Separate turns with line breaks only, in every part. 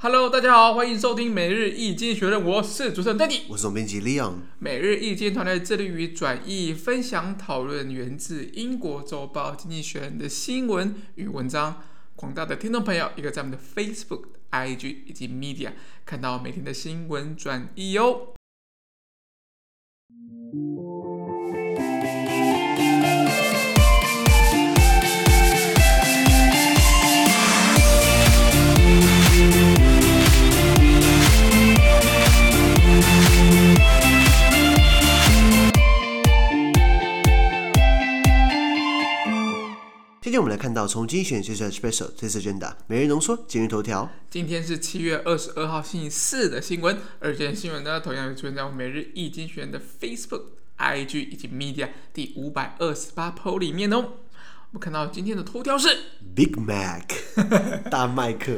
Hello，大家好，欢迎收听每日易经济学人，我是主持人 Danny，
我是总编辑 Leon。每
日易经团队致力于转译、分享、讨论源自英国周报《经济学人》的新闻与文章。广大的听众朋友，一个在我们的 Facebook、IG 以及 Media 看到每天的新闻转译哟。
今天我们来看到从精选学习 Special 这次 Agenda 每日浓缩今日头条。
今天是七月二十二号星期四的新闻，而这些新闻呢同样出现在我每日一经选的 Facebook、IG 以及 Media 第五百二十八 po 里面哦。我们看到今天的头条是
Big Mac 大麦克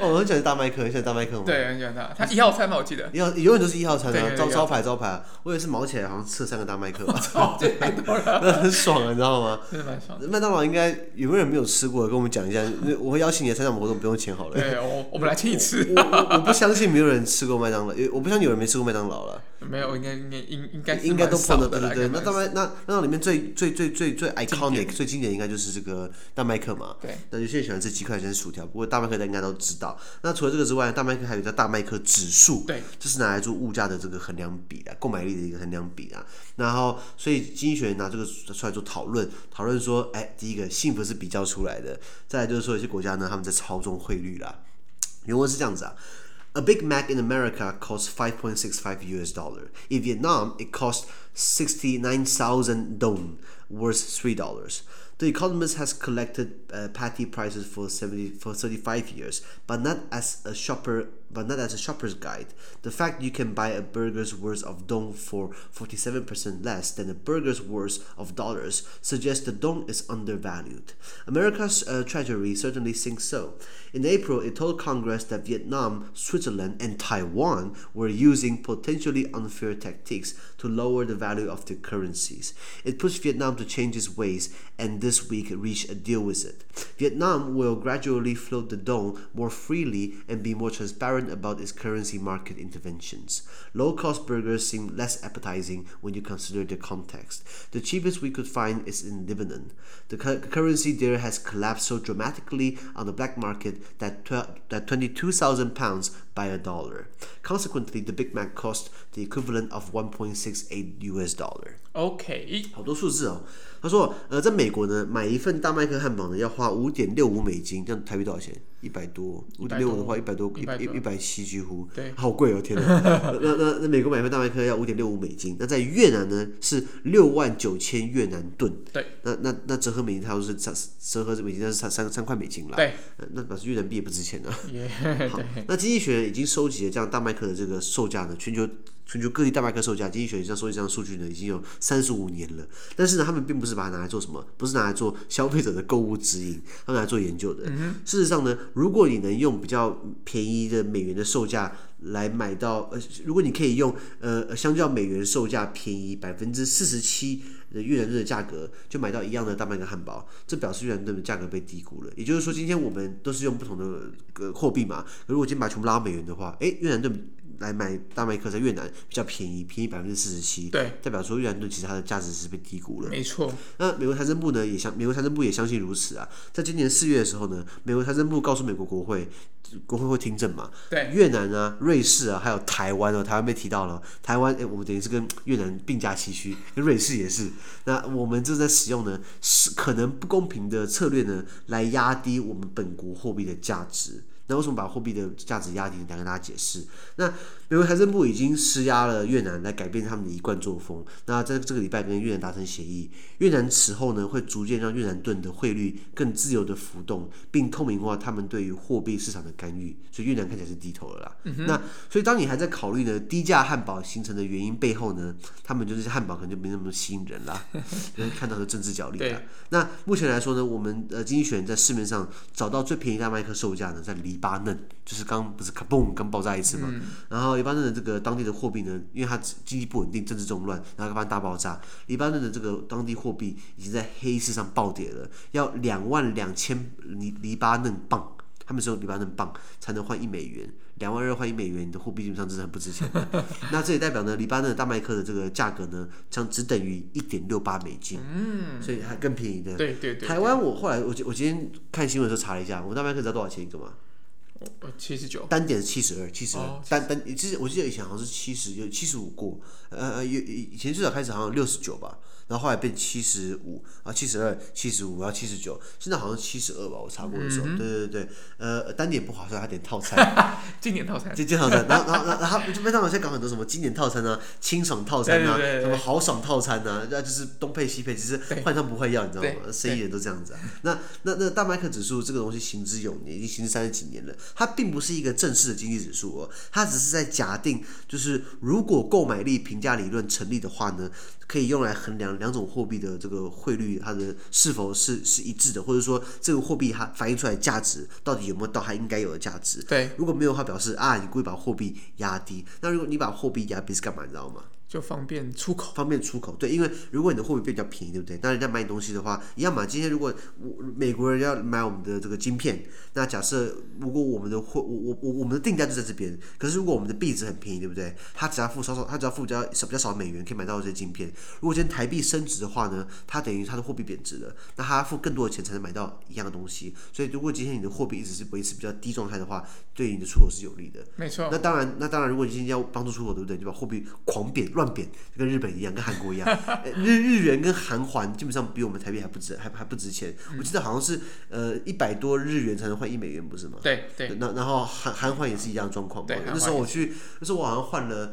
哦，我很喜欢大麦克，很喜欢大麦克吗？
对，很喜欢他。他一号餐嘛，我记得。
一号永远都是一号餐啊，招招牌招牌。我也是毛起来，好像吃了三个大麦克。
操，这太多了。
那很爽啊，你知道吗？
真的蛮爽。
麦当劳应该有没有人没有吃过？跟我们讲一下。我会邀请你来参加活动，不用钱好了。
对，我我们来请你吃。
我我不相信没有人吃过麦当劳，我不相信有人没吃过麦当劳了。
没有，应该应该应应该
应该都碰到对对对。那当然，那那里面最最最最最 iconic 最经典应该就是这个。大麦克嘛，
对，
那有些人喜欢吃鸡块，喜欢吃薯条。不过大麦克大家应该都知道。那除了这个之外，大麦克还有叫大麦克指数，
对，
这是拿来做物价的这个衡量比的，购买力的一个衡量比啊。然后，所以经济学人拿这个出来做讨论，讨论说，哎，第一个幸福是比较出来的。再来就是说，有些国家呢，他们在操纵汇率啦。原文是这样子啊：A Big Mac in America costs five point six five US dollar. In Vietnam, it costs sixty nine thousand dong, worth three dollars. The Economist has collected uh, patty prices for 70, for 35 years, but not as a shopper but not as a shopper's guide. The fact you can buy a burger's worth of dong for 47% less than a burger's worth of dollars suggests the dong is undervalued. America's uh, treasury certainly thinks so. In April, it told Congress that Vietnam, Switzerland, and Taiwan were using potentially unfair tactics to lower the value of their currencies. It pushed Vietnam to change its ways and this week reached a deal with it. Vietnam will gradually float the dong more freely and be more transparent about its currency market interventions. Low cost burgers seem less appetizing when you consider the context. The cheapest we could find is in Lebanon. The cu currency there has collapsed so dramatically on the black market that, that 22,000 pounds by a dollar. Consequently, the Big Mac cost the equivalent of 1.68 US dollar.
OK，
好多数字哦。他说，呃，在美国呢，买一份大麦克汉堡呢，要花五点六五美金，这样台币多少钱？一百多，五点六五的话，一百多，一一一百七几乎，
对，
好贵哦，天哪！那那那美国买一份大麦克要五点六五美金，那在越南呢是六万九千越南盾，
对，
那那那折合美金，它都是折折合美金，那是三三三块美金啦，
对，
那表示越南币也不值钱啊。
Yeah,
好，那经济学人已经收集了这样大麦克的这个售价呢，全球。全球各地大百科售价，经济学家收集这样数据呢，已经有三十五年了。但是呢，他们并不是把它拿来做什么，不是拿来做消费者的购物指引，他们来做研究的。事实上呢，如果你能用比较便宜的美元的售价来买到，呃，如果你可以用呃相较美元售价便宜百分之四十七的越南盾的价格，就买到一样的大麦克汉堡，这表示越南盾的价格被低估了。也就是说，今天我们都是用不同的呃货币嘛，如果今天把全部拉到美元的话，诶，越南盾。来买大麦克在越南比较便宜，便宜百分之四十七，
对，
代表说越南盾其实它的价值是被低估了。
没错。
那美国财政部呢也相，美国财政部也相信如此啊。在今年四月的时候呢，美国财政部告诉美国国会，国会会听证嘛？
对。
越南啊、瑞士啊，还有台湾哦，台湾被提到了。台湾，哎，我们等于是跟越南并驾齐驱，跟瑞士也是。那我们正在使用呢，是可能不公平的策略呢，来压低我们本国货币的价值。那为什么把货币的价值压低？来跟大家解释。那美国财政部已经施压了越南来改变他们的一贯作风。那在这个礼拜跟越南达成协议，越南此后呢会逐渐让越南盾的汇率更自由的浮动，并透明化他们对于货币市场的干预。所以越南看起来是低头了啦。嗯、那所以当你还在考虑呢低价汉堡形成的原因背后呢，他们就是汉堡可能就没那么吸引人啦，看到的政治角力啦。那目前来说呢，我们呃经济学人在市面上找到最便宜大麦克售价呢，在黎巴嫩，就是刚不是卡嘣刚爆炸一次嘛，嗯、然后。黎巴嫩的这个当地的货币呢，因为它经济不稳定、政治中乱，然后发生大爆炸。黎巴嫩的这个当地货币已经在黑市上暴跌了，要两万两千黎黎巴嫩镑，他们是用黎巴嫩镑才能换一美元，两万二换一美元，你的货币基本上真的很不值钱的。那这也代表呢，黎巴嫩大麦克的这个价格呢，将只等于一点六八美金，嗯，所以还更便宜的。
对对对。
台湾我后来我我今天看新闻的时候查了一下，我们大麦克知道多少钱一个吗？
七十九，
单点是七十二，七十二，单单，其实我记得以前好像是七十，有七十五过，呃呃，有以前最早开始好像六十九吧。然后后来变七十五，啊七十二、七十五，然后七十九，现在好像七十二吧，我查过的时候，嗯、对对对，呃，单点不划算，还点套餐，
经典套餐，
经典套餐，然后然后然后就麦当劳现在搞很多什么经典套餐啊、清爽套餐啊、什么豪爽套餐啊，那就是东配西配，其实换汤不换药，你知道吗？生意人都这样子啊。那那那大麦克指数这个东西行之有年，已经行之三十几年了，它并不是一个正式的经济指数哦，它只是在假定，就是如果购买力评价理论成立的话呢，可以用来衡量两种货币的这个汇率，它的是否是是一致的，或者说这个货币它反映出来的价值到底有没有到它应该有的价值？
对，
如果没有的话，表示啊，你故意把货币压低。那如果你把货币压低是干嘛？你知道吗？
就方便出口，方
便出口，对，因为如果你的货币比较便宜，对不对？那人家买你东西的话，一样嘛。今天如果我美国人要买我们的这个晶片，那假设如果我们的货，我我我我们的定价就在这边，可是如果我们的币值很便宜，对不对？他只要付少少，他只要付比较少比较少美元，可以买到这些晶片。如果今天台币升值的话呢，它等于它的货币贬值了，那他付更多的钱才能买到一样的东西。所以如果今天你的货币一直是维持比较低状态的话，对你的出口是有利的。
没错。
那当然，那当然，如果你今天要帮助出口，对不对？就把货币狂贬乱贬，跟日日本一样，跟韩国一样，日日元跟韩环基本上比我们台币还不值，还还不值钱。我记得好像是呃一百多日元才能换一美元，不是吗？
对对。
那然后韩韩环也是一样状况嘛。对。那时候我去，那时候我好像换了。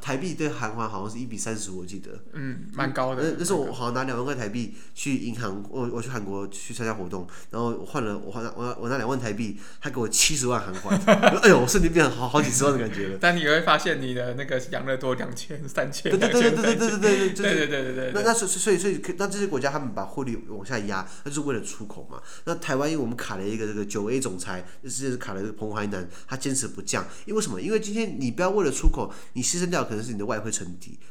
台币对韩元好像是一比三十，我记得。
嗯，蛮高的。
那那时候我好像拿两万块台币去银行，我我去韩国去参加活动，然后我换了我换我我拿两万台币，他给我七十万韩元，哎呦，我瞬间变成好好几十万的感觉了。
但你会发现你的那个养乐多两千三千。
对对对对对对对对对
对对对对。
那那所所以所以那这些国家他们把汇率往下压，那就是为了出口嘛。那台湾因为我们卡了一个这个九 A 总裁，就是卡了一个彭淮南，他坚持不降，因为什么？因为今天你不要为了出口，你牺牲掉可能是你的外汇成。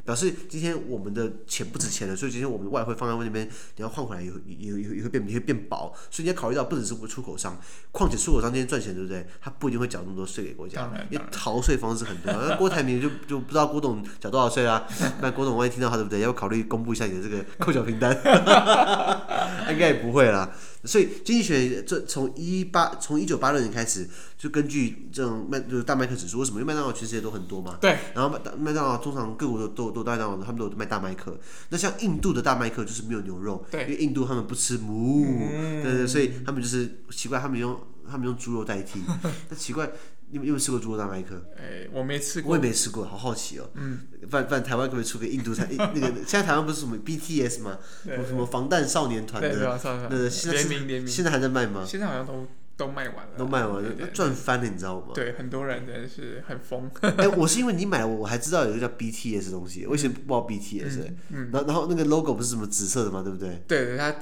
表示今天我们的钱不值钱了，所以今天我们的外汇放在那边，你要换回来也会也也也会变也会变薄，所以你要考虑到不只是出口商，况且出口商今天赚钱对不对？他不一定会缴那么多税给国家，因为逃税方式很多。那郭台铭就就不知道郭董缴多少税啦，那郭董万一听到他对不对？要不考虑公布一下你的这个扣缴凭单，应该也不会啦。所以经济学这从一八从一九八六年开始，就根据这种麦就是大麦克指数，为什么？因为麦当劳全世界都很多嘛。
对。
然后麦当麦当劳通常各国都都都麦当劳，他们都有卖大麦克。那像印度的大麦克就是没有牛肉，对因为印度他们不吃母，嗯、对对，所以他们就是奇怪，他们用他们用猪肉代替。那奇怪。你有没有吃过猪肉大麦克？
哎，我没吃过。
我也没吃过，好好奇哦。嗯。反反台湾可不可以出个印度菜？那个现在台湾不是什么 BTS 吗？什么防弹少年团的？那现在现在还在卖吗？
现在好像都都卖完了。
都卖完了，赚翻了，你知道吗？
对，很多人真的是很疯。
哎，我是因为你买了，我还知道有一个叫 BTS 东西，我以前不知道 BTS。嗯。然后然后那个 logo 不是什么紫色的吗？对不对？
对对，它。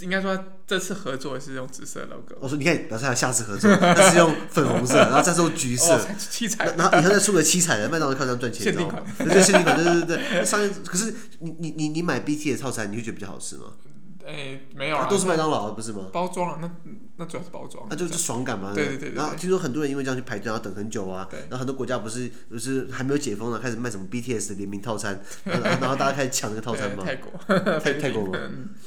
应该说这次合作是用紫色 logo。
我说你看，表示还有下次合作，那是用粉红色，然后再是用橘色，
七彩。
然后以后再出个七彩的，麦当劳靠这样赚钱。
限定款，
对对，限定款，对对对对。商业 可是你你你你买 BT 的套餐，你会觉得比较好吃吗？
哎，没有啊，
都是麦当劳，不是吗？
包装啊，那那主要是包装。
那就是爽感嘛。
对对对。
然后听说很多人因为这样去排队，要等很久啊。然后很多国家不是不是还没有解封呢，开始卖什么 BTS 的联名套餐，然后大家开始抢那个套餐嘛？
泰国。
泰泰国吗？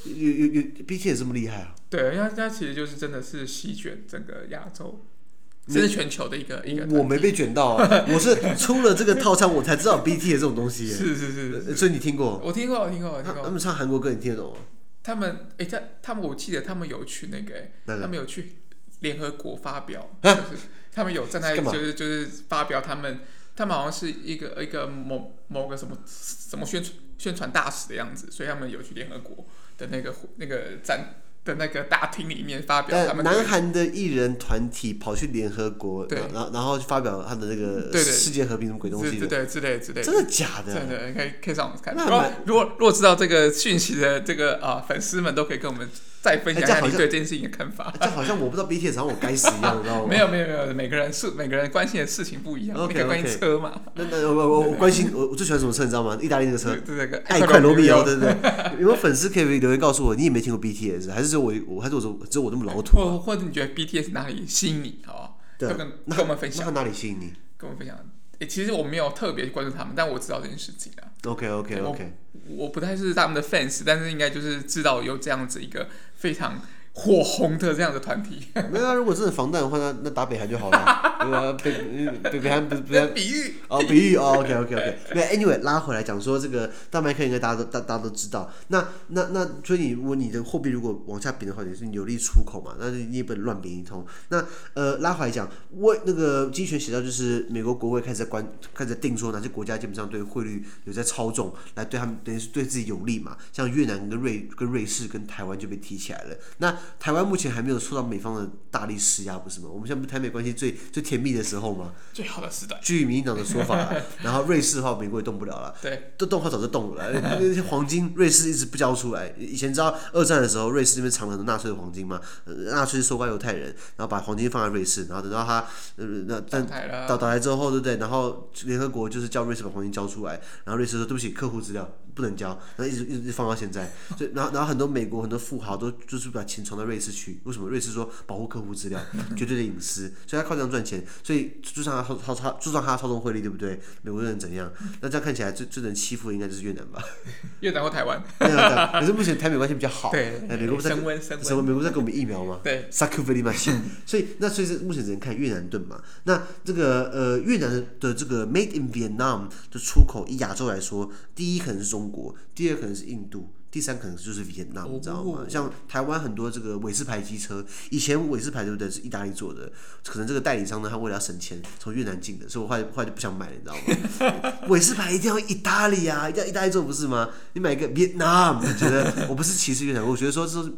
有有有 BTS 这么厉害啊？
对，因为它其实就是真的是席卷整个亚洲，这是全球的一个一个。
我没被卷到啊，我是出了这个套餐，我才知道 BTS 这种东西。
是是是，
所以你听过？
我听过，我听过，我听过。
他们唱韩国歌，你听得懂吗？
他们哎，他他们我记得他们有去那个，他们有去联合国发表，就是他们有站在就是就是发表他们他们好像是一个一个某某个什么什么宣传宣传大使的样子，所以他们有去联合国的那个那个站。的那个大厅里面发表他们，
南韩的艺人团体跑去联合国，对，然后然后发表他的那个世界和平什么鬼东西的，
对之类之类，
真的假的？
真的可以可以上网看。如果如果如果知道这个讯息的这个啊粉丝们都可以跟我们。再分享一下你对这件事情的看法。
这好像我不知道 BTS，好像我该死一样，你知道吗？
没有没有没有，每个人是每个人关心的事情不一样。
OK
关心车嘛？
那那我我我关心我我最喜欢什么车，你知道吗？意大利那个车，
对对对，
爱快罗密欧，对不对？有没有粉丝可以留言告诉我，你也没听过 BTS，还是说我我还是我只有我这么老土？
或或者你觉得 BTS 哪里吸引你？好不好？
对，
跟跟我们分享。
那哪里吸引你？
跟我们分享。诶，其实我没有特别关注他们，但我知道这件事情啊。
OK OK OK，
我，我不太是他们的 fans，但是应该就是知道有这样子一个非常火红的这样的团体。
没有啊，如果真的防弹的话，那那打北韩就好了，对吧？北北北韩不是北韩
比喻
哦，比喻哦，OK OK OK。那 Anyway 拉回来讲说这个大麦克应该大家都大大家都知道。那那那所以你如果你的货币如果往下贬的话，也是有利出口嘛，那你也不能乱贬一通。那呃拉回来讲，为那个经济学写到就是美国国会开始在关开始定说哪些国家基本上对汇率有在操纵，来对他们等于是对自己有利嘛。像越南跟瑞跟瑞士跟台湾就被提起来了。那台湾目前还没有受到美方的大力施压，不是吗？我们现在不台美关系最最甜蜜的时候吗？
最好的时代。
据民进党的说法，然后瑞士的话，美国也动不了了。
对，
都动的话早就动了。那些黄金，瑞士一直不交出来。以前知道二战的时候，瑞士那边藏了很多纳粹的黄金嘛？纳粹收刮犹太人，然后把黄金放在瑞士，然后等到他呃那但倒倒来之后，对不对？然后联合国就是叫瑞士把黄金交出来，然后瑞士说对不起，客户资料。不能交，然后一直一直放到现在，所以然后然后很多美国很多富豪都就是把钱存到瑞士去，为什么？瑞士说保护客户资料，绝对的隐私，所以他靠这样赚钱，所以就算他操操操，就算他操纵汇率，对不对？美国人怎样？那这样看起来最最能欺负的应该就是越南吧？
越南或台湾？
对啊，可是目前台美关系比较好，
对，
美国不在，
升温升温，
什么？美国在给我们疫苗吗？
对
，Thank you very much。所以那所以是目前只能看越南盾嘛？那这个呃越南的这个 Made in Vietnam 的出口，以亚洲来说，第一可能是中国，第二可能。是印度，第三可能就是越南，你知道吗？像台湾很多这个韦斯牌机车，以前韦斯牌对不对？是意大利做的，可能这个代理商呢，他为了要省钱，从越南进的，所以我后来后来就不想买了，你知道吗？韦斯牌一定要意大利啊，一定要意大利做不是吗？你买一个越南，我觉得我不是歧视越南，我觉得说是。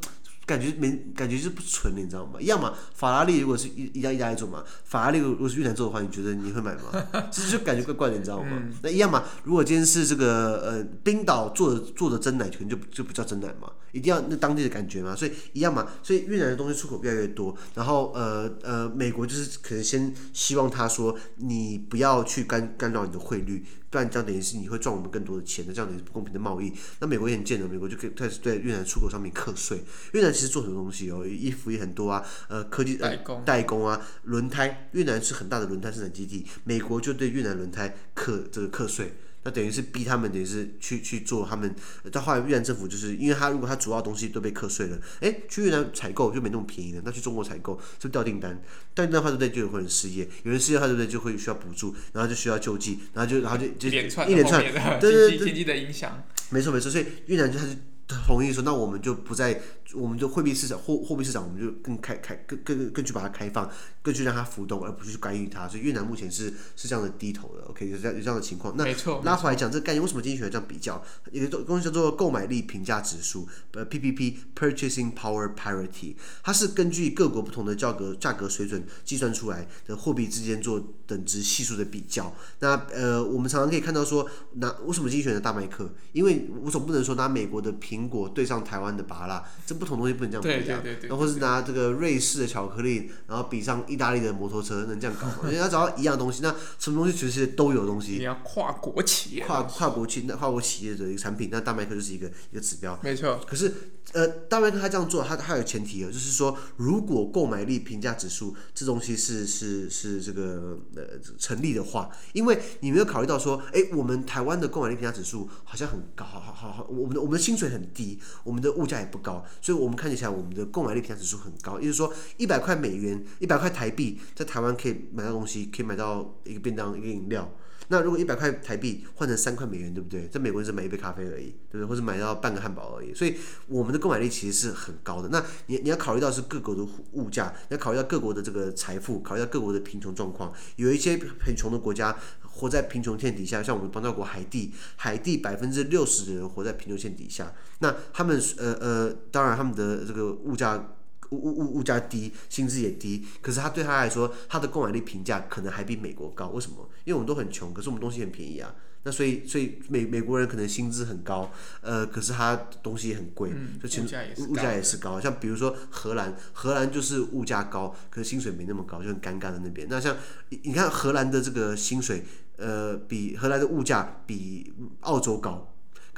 感觉没感觉就是不纯的，你知道吗？一样嘛。法拉利如果是一一家意大利做嘛，法拉利如果是越南做的话，你觉得你会买吗？其实就感觉怪怪的，你知道吗？嗯、那一样嘛。如果今天是这个呃冰岛做的做的真奶，可能就就不叫真奶嘛，一定要那当地的感觉嘛。所以一样嘛。所以越南的东西出口越来越多，然后呃呃美国就是可能先希望他说你不要去干干扰你的汇率。不然这样等于是你会赚我们更多的钱的，这样等于是不公平的贸易。那美国也很贱的，美国就可以开始对越南出口上面课税。越南其实做很多东西哦，衣服也很多啊，呃，科技代工、呃、代工啊，轮胎，越南是很大的轮胎生产基地，美国就对越南轮胎课这个课税。那等于是逼他们，等于是去去做他们。到后来越南政府就是，因为他如果他主要东西都被课税了，哎、欸，去越南采购就没那么便宜了。那去中国采购就掉订单，掉订单的话对不对？就有人失业，有人失业的话对不对？就会需要补助，然后就需要救济，然后就然后就就一连串，一连串对对对，经济的影响。没错没错，所以越南就他是。同意说，那我们就不再，我们就货币市场货货币市场，我们就更开开更更更去把它开放，更去让它浮动，而不是去干预它。所以越南目前是是这样的低头的，OK，有这样有这样的情况。那拉回来讲，这个概念为什么经济学这样比较？有个东西叫做购买力评价指数，呃，PPP（Purchasing Power Parity），它是根据各国不同的价格价格水准计算出来的货币之间做等值系数的比较。那呃，我们常常可以看到说，那为什么经济学的大麦克？因为我总不能说拿美国的评苹果对上台湾的芭拉，这不同东西不能这样比较。然后或是拿这个瑞士的巧克力，然后比上意大利的摩托车，能这样搞吗？因为他找到一样东西，那什么东西其实都有东西。
你要跨国企业，
跨跨国企那跨国企业的一个产品，那大麦克就是一个一个指标。
没错。可
是呃，大麦克他这样做，他他有前提的，就是说，如果购买力评价指数这东西是是是这个呃成立的话，因为你没有考虑到说，哎，我们台湾的购买力评价指数好像很高，好好好好，我们的我们的薪水很低。我们的物价也不高，所以我们看起来我们的购买力平价指数很高，也就是说一百块美元、一百块台币在台湾可以买到东西，可以买到一个便当、一个饮料。那如果一百块台币换成三块美元，对不对？在美国只买一杯咖啡而已，对不对？或者买到半个汉堡而已。所以我们的购买力其实是很高的。那你你要考虑到是各国的物价，你要考虑到各国的这个财富，考虑到各国的贫穷状况。有一些很穷的国家活在贫穷线底下，像我们邦交国海地，海地百分之六十的人活在贫穷线底下。那他们呃呃，当然他们的这个物价。物物物价低，薪资也低，可是他对他来说，他的购买力评价可能还比美国高。为什么？因为我们都很穷，可是我们东西很便宜啊。那所以，所以美美国人可能薪资很高，呃，可是他东西也很贵，
嗯、
就其实
物价也是高。
像比如说荷兰，荷兰就是物价高，可是薪水没那么高，就很尴尬的那边。那像你看荷兰的这个薪水，呃，比荷兰的物价比澳洲高。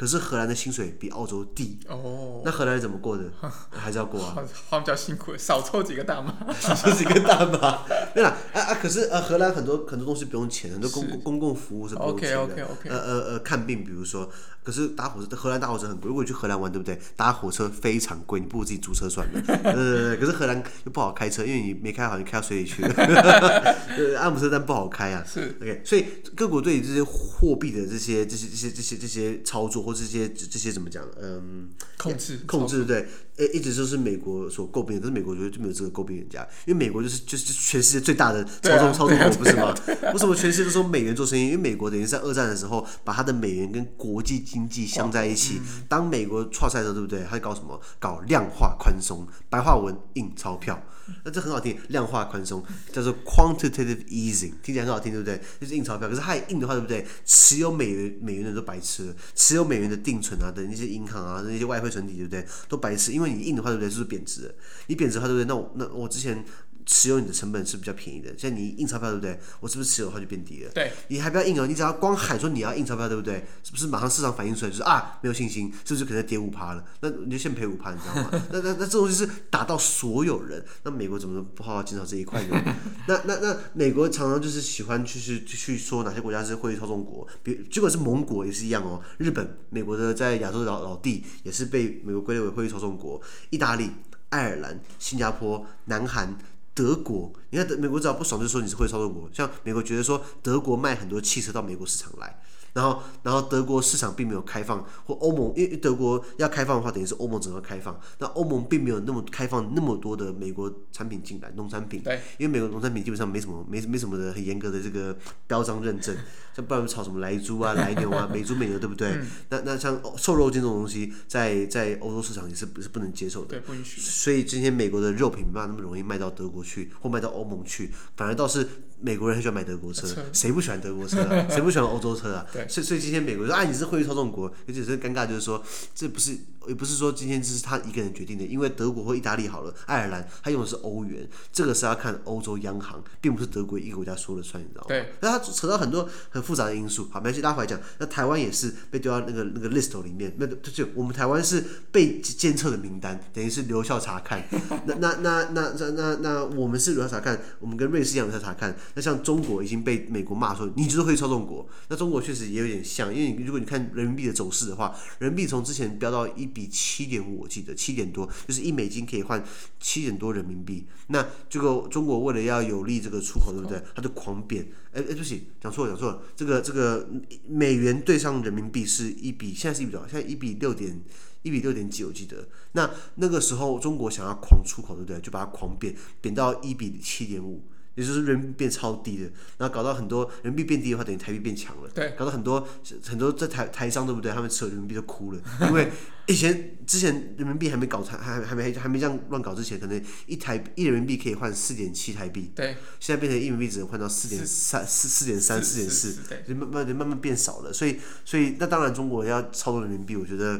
可是荷兰的薪水比澳洲低哦，那荷兰人怎么过的？还是要过啊？
他们比较辛苦，少抽几个大麻，
少抽几个大麻。对啦，啊啊！可是呃，荷兰很多很多东西不用钱，很多公公共服务是不用钱的。
OK OK OK。
呃呃呃，看病，比如说，可是搭火车，荷兰搭火车很贵。如果你去荷兰玩，对不对？搭火车非常贵，你不如自己租车算了。对对对。可是荷兰又不好开车，因为你没开好，你开到水里去了。呃，阿姆斯特丹不好开啊。
是。
OK，所以各国对于这些货币的这些这些这些这些这些操作。这些这些怎么讲？嗯，
控制
控制对，诶，一直就是美国所诟病的，可是美国觉得就没有资格诟病人家，因为美国就是就是全世界最大的操纵、啊、操纵国，不是吗？为什么全世界都说美元做生意？因为美国等于在二战的时候把他的美元跟国际经济镶在一起。嗯、当美国挫赛的时候，对不对？他搞什么？搞量化宽松，白话文印钞票。那这很好听，量化宽松叫做 quantitative easing，听起来很好听，对不对？就是印钞票，可是它也印的话，对不对？持有美元美元的都白痴，持有美元的定存啊等那些银行啊那些外汇存底，对不对？都白痴，因为你硬的话，对不对？就是贬值，你贬值的话，对不对？那我那我之前。持有你的成本是比较便宜的，像你印钞票对不对？我是不是持有的话就变低了？
对，
你还不要印哦，你只要光喊说你要印钞票，对不对？是不是马上市场反应出来就是啊没有信心，是不是可能跌五趴了？那你就先赔五趴，你知道吗？那 那那这东西是打到所有人，那美国怎么不好好减少这一块呢？那那那美国常常就是喜欢去去去说哪些国家是汇率操纵国，比结果是盟国也是一样哦。日本、美国的在亚洲的老老弟也是被美国归类为汇率操纵国，意大利、爱尔兰、新加坡、南韩。德国，你看德美国只要不爽，就说你是会操纵国。像美国觉得说德国卖很多汽车到美国市场来。然后，然后德国市场并没有开放，或欧盟，因为德国要开放的话，等于是欧盟整个开放。那欧盟并没有那么开放那么多的美国产品进来，农产品。
对。因
为美国农产品基本上没什么，没没什么的很严格的这个标章认证，像不然炒什么莱猪啊、莱牛啊、美猪美牛，对不对？嗯、那那像瘦肉精这种东西，在在欧洲市场也是不是不能接受的。
对，不允许。
所以今天美国的肉品没办法那么容易卖到德国去，或卖到欧盟去，反而倒是。美国人很喜欢买德国车，谁不喜欢德国车啊？谁不喜欢欧洲车啊？所以所以今天美国说啊，你是汇率操纵国，而且是尴尬，就是说这不是。也不是说今天这是他一个人决定的，因为德国或意大利好了，爱尔兰他用的是欧元，这个是要看欧洲央行，并不是德国一个国家说了算，你知道吗？
对。
那他扯到很多很复杂的因素。好，没关系，拉回来讲。那台湾也是被丢到那个那个 list 里面，那就我们台湾是被监测的名单，等于是留校查看。那那那那那那那我们是留校查看，我们跟瑞士一样留校查看。那像中国已经被美国骂说你就是会操纵国，那中国确实也有点像，因为你如果你看人民币的走势的话，人民币从之前飙到一比七点五。我记得七点多，就是一美金可以换七点多人民币。那这个中国为了要有利这个出口，对不对？它就狂贬。哎哎，对不起，讲错了，讲错了。这个这个美元对上人民币是一比，现在是一比多少？现在一比六点一比六点几，我记得。那那个时候中国想要狂出口，对不对？就把它狂贬，贬到一比七点五。也就是人民币变超低的，然后搞到很多人民币变低的话，等于台币变强了。
对，
搞到很多很多在台台商对不对？他们持有人民币就哭了，因为以前之前人民币还没搞还还还没还没这样乱搞之前，可能一台一人民币可以换四点七台币。
对，现
在变成一人民币只能换到四点三四四点三四点四，就慢慢慢慢变少了。所以所以那当然中国要操纵人民币，我觉得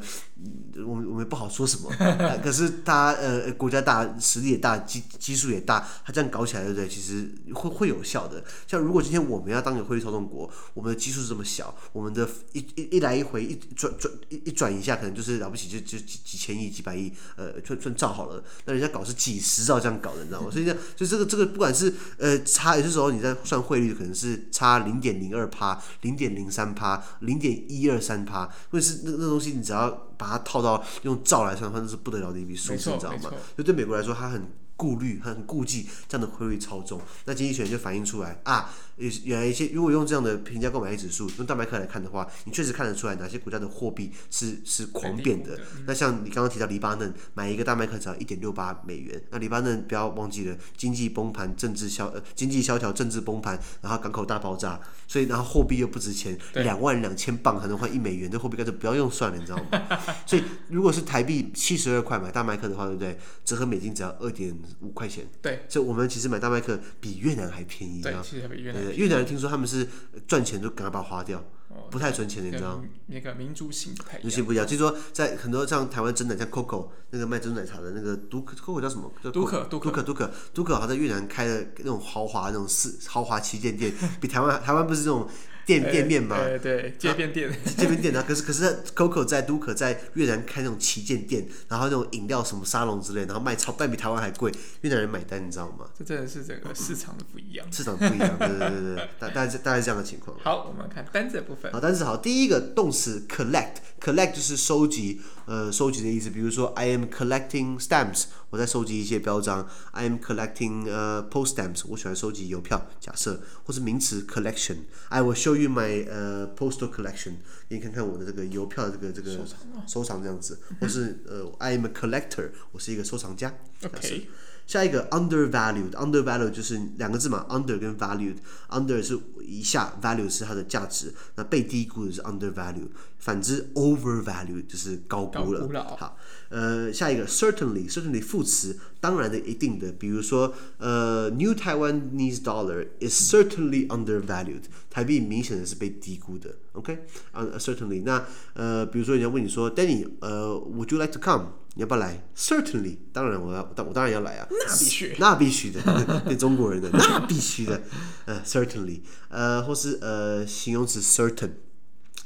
我们我们不好说什么。呃、可是他呃国家大实力也大基基数也大，他这样搞起来对不对？其实。会会有效的，像如果今天我们要当个汇率操纵国，我们的基数是这么小，我们的一一一来一回一转转一一转一下，可能就是了不起就就几几千亿几百亿，呃，算算造好了，那人家搞是几十兆这样搞的，你知道吗？所以这样就这个这个不管是呃差，有些时候你在算汇率，可能是差零点零二趴、零点零三趴、零点一二三趴，或者是那那东西，你只要把它套到用兆来算的话，那是不得了的一笔数字，你知道吗？就对美国来说，它很。顾虑、很顾忌这样的汇率操纵。那经济学人就反映出来啊，原来一些如果用这样的评价购买力指数，用大麦克来看的话，你确实看得出来哪些国家的货币是是狂贬的。那像你刚刚提到黎巴嫩，买一个大麦克只要一点六八美元。那黎巴嫩不要忘记了，经济崩盘、政治萧呃经济萧条、政治崩盘，然后港口大爆炸，所以然后货币又不值钱，两万两千镑才能换一美元，这货币干脆不要用算了，你知道吗？所以如果是台币七十二块买大麦克的话，对不对？折合美金只要二点五块钱。
对，
所以我们其实买大麦克比越南还便宜。
对，其实比越南。
越南人听说他们是赚钱就赶快把它花掉。不太存钱的，你知道吗？
那个民族性不太一样。
民族性不一样，据说，在很多像台湾真奶，像 COCO 那个卖珍珠奶茶的那个都 COCO 叫什么？
都可都
可都可都可，好像在越南开的那种豪华那种四豪华旗舰店，比台湾台湾不是这种。店店面嘛，
对对，街边店，
街边店啊。可是可是，Coco 在都可在越南开那种旗舰店，然后那种饮料什么沙龙之类，然后卖超，卖比台湾还贵，越南人买单，你知道吗？
这真的是整个市场的不一样。
市场不一样，对对对对，大大概大概这样的情况。
好，我们看单字的部分。
好，单字好，第一个动词 collect，collect 就是收集，呃，收集的意思。比如说，I am collecting stamps，我在收集一些标章。I am collecting 呃 post stamps，我喜欢收集邮票。假设或是名词 collection，I will show you my 呃。呃，postal collection，给你看看我的这个邮票的这个这个收藏这样子，或是呃，I am a collector，我是一个收藏家。
OK，
下一个 undervalued，undervalued 就是两个字嘛，under 跟 valued，under 是以下，value 是它的价值，那被低估的是 undervalued，反之 overvalued 就是高估了。
了
好，呃，下一个 certainly，certainly 副词，当然的，一定的，比如说呃，New Taiwanese dollar is certainly undervalued，台币明显的是被低估的。OK，certainly，那呃，比如说人家问你说，Danny，呃，Would you like to come？你要不要来？Certainly，当然我要，我当然要来啊。
那必须，
那必须的，对中国人的那必须的。呃，Certainly，呃，或是呃，形容词 certain，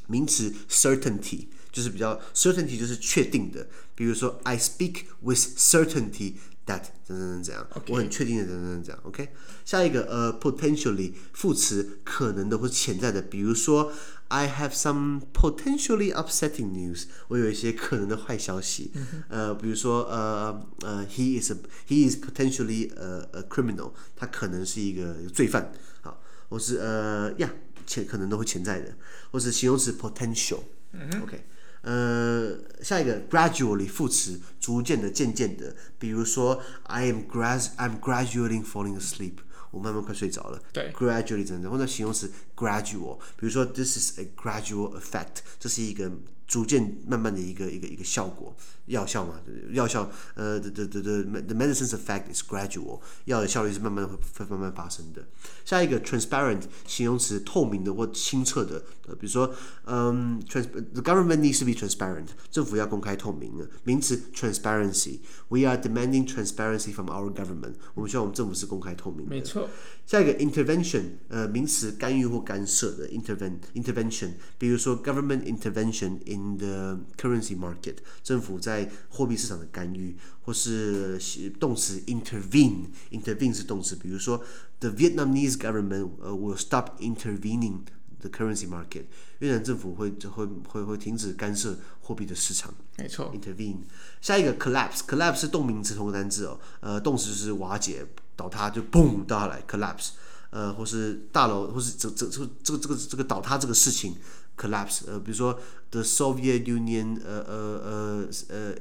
名词 certainty，就是比较 certainty 就是确定的。比如说，I speak with certainty that 怎怎怎怎样.我很确定的怎怎怎怎样。OK，下一个呃，potentially 副词可能的或潜在的，比如说。I have some potentially upsetting news。我有一些可能的坏消息。呃，比如说，呃呃，he is a, he is potentially a, a criminal。他可能是一个罪犯。好，我是呃呀，潜可能都会潜在的，或是形容词 potential。嗯 OK，呃，下一个 gradually 副词，逐渐的、渐渐的。比如说，I am grad I'm gradually falling asleep。我慢慢快睡着了。
对
，gradually 怎样？或者形容词 gradual，比如说 this is a gradual effect，这是一个逐渐慢慢的一个一个一个效果。药效嘛，药效，呃，the the the the medicine's effect is gradual，药的效率是慢慢会会慢慢发生的。下一个 transparent 形容词，透明的或清澈的，呃，比如说，嗯，trans，the government needs to be transparent，政府要公开透明的。名词 transparency，we are demanding transparency from our government，我们希望我们政府是公开透明的。
没错。
下一个 intervention，呃，名词干预或干涉的 interven intervention，比如说 government intervention in the currency market，政府在在货币市场的干预，或是动词 intervene，intervene 是动词，比如说 the Vietnamese government will stop intervening the currency market，越南政府会会会会停止干涉货币的市场。
没错
，intervene。下一个 collapse，collapse 是动名词同个单字哦，呃，动词是瓦解、倒塌，就嘣倒下来 collapse，呃，或是大楼，或是这这这这个这个这个倒塌这个事情。collapse，呃，比如说 the Soviet Union，呃呃呃呃，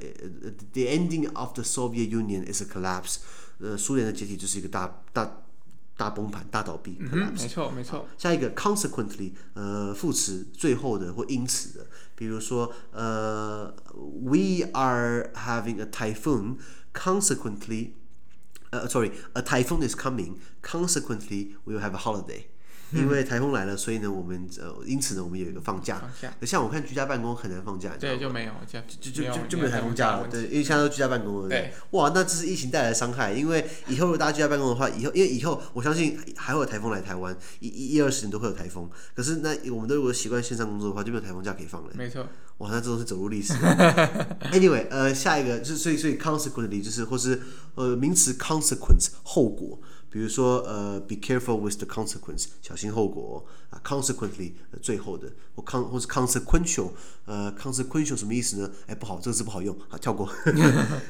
the ending of the Soviet Union is a collapse，呃，苏联的解体就是一个大大大崩盘、大倒闭。
嗯哼，没错没错。
下一个 consequently，呃，副词最后的或因此的，比如说呃，we are having a typhoon，consequently，呃，sorry，a typhoon is coming，consequently we will have a holiday。 因为台风来了，所以呢，我们呃，因此呢，我们有一个放假。放假。像我看居家办公很难放假，
对，就没有，就
就就就没有台风假了。对，因为现在都居家办公了。对。哇，那这是疫情带来的伤害。因为以后如果大家居家办公的话，以后因为以后我相信还会有台风来台湾，一一一二十年都会有台风。可是那我们都如果习惯线上工作的话，就没有台风假可以放了。
没错。
哇，那这都是走入历史。Anyway，呃，下一个就所以所以 consequently 就是或是呃名词 consequence 后果。比如说呃，be careful with the consequence，小心后果啊，consequently，最后的，或 con 或是 consequential，呃，consequential 什么意思呢？哎，不好，这个字不好用，好跳过。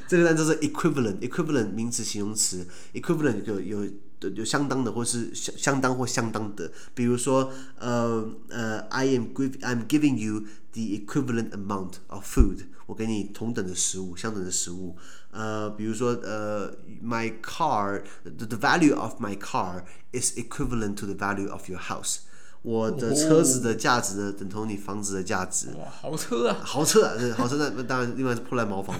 这个单词是 equivalent，equivalent 名词形容词，equivalent 有有有相当的，或是相相当或相当的，比如说呃呃，I am give I'm giving you the equivalent amount of food，我给你同等的食物，相等的食物。呃，比如说呃，my car，the the value of my car is equivalent to the value of your house。我的车子的价值呢，等同你房子的价值。
哇，豪车啊！
豪车啊，豪车那那当然另外是破烂茅房。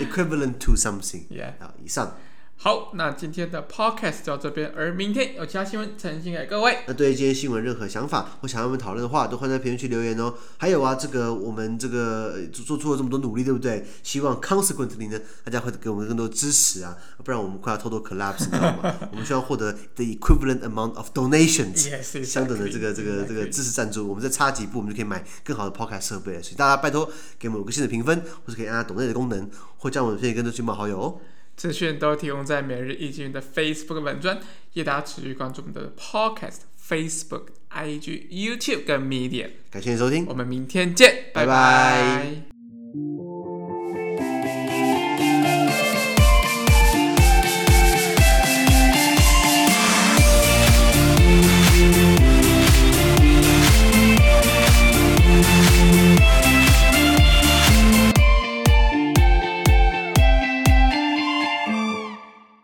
equivalent to
something。Yeah。
啊，以上。
好，那今天的 podcast 就到这边，而明天有其他新闻呈现给各位。
那对于今天新闻任何想法或想要我们讨论的话，都欢迎在评论区留言哦。还有啊，这个我们这个做做出了这么多努力，对不对？希望 consequently 呢，大家会给我们更多支持啊，不然我们快要偷偷 collapse，你知道吗？我们需要获得 the equivalent amount of
donations，yes,
相等的这个这个这个支持赞助，我们再差几步，我们就可以买更好的 podcast 设备了。所以大家拜托给我们五个星的评分，或是可以按下懂内的功能，或将我们的片跟着去冒好友哦。
资讯都提供在每日一经的 Facebook 文专，也大家持续关注我们的 Podcast、Facebook、IG、YouTube 跟 Media。
感谢你收听，
我们明天见，拜拜。拜拜。